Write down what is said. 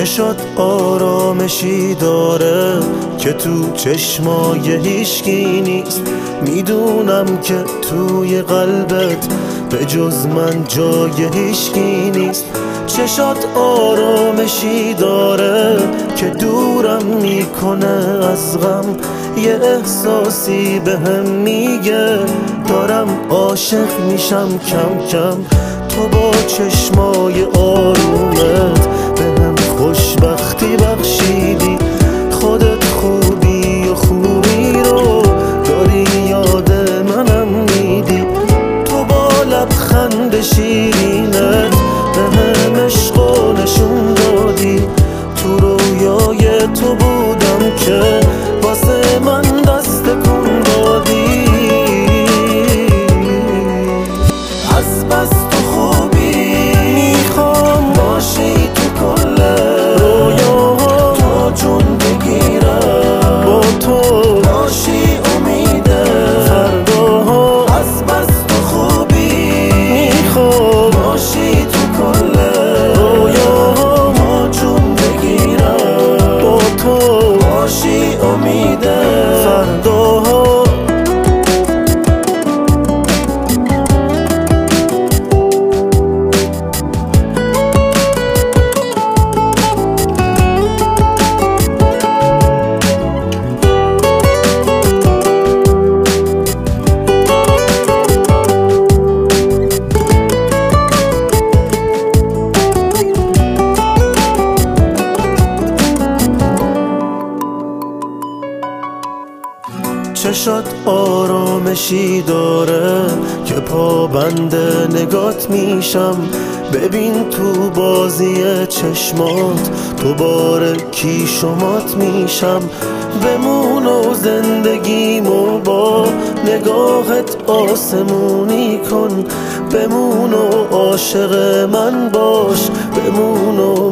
چشات آرامشی داره که تو چشمای هیشگی نیست؟ می‌دونم که توی قلبت به جز من جای هیشگی نیست. چشات آرامشی داره که دورم می‌کنه از غم؟ یه احساسی به هم میگه دارم عاشق میشم کم کم. تو با چشمای آرومت تو بودم که واسه من دست کن دادی. از بس چشات آرامشی داره که پابند نگات میشم؟ ببین تو بازی چشمات دوباره کی شمات میشم. بمون و زندگیمو با نگاهت آسمونی کن. بمون و عاشق من باش بمون و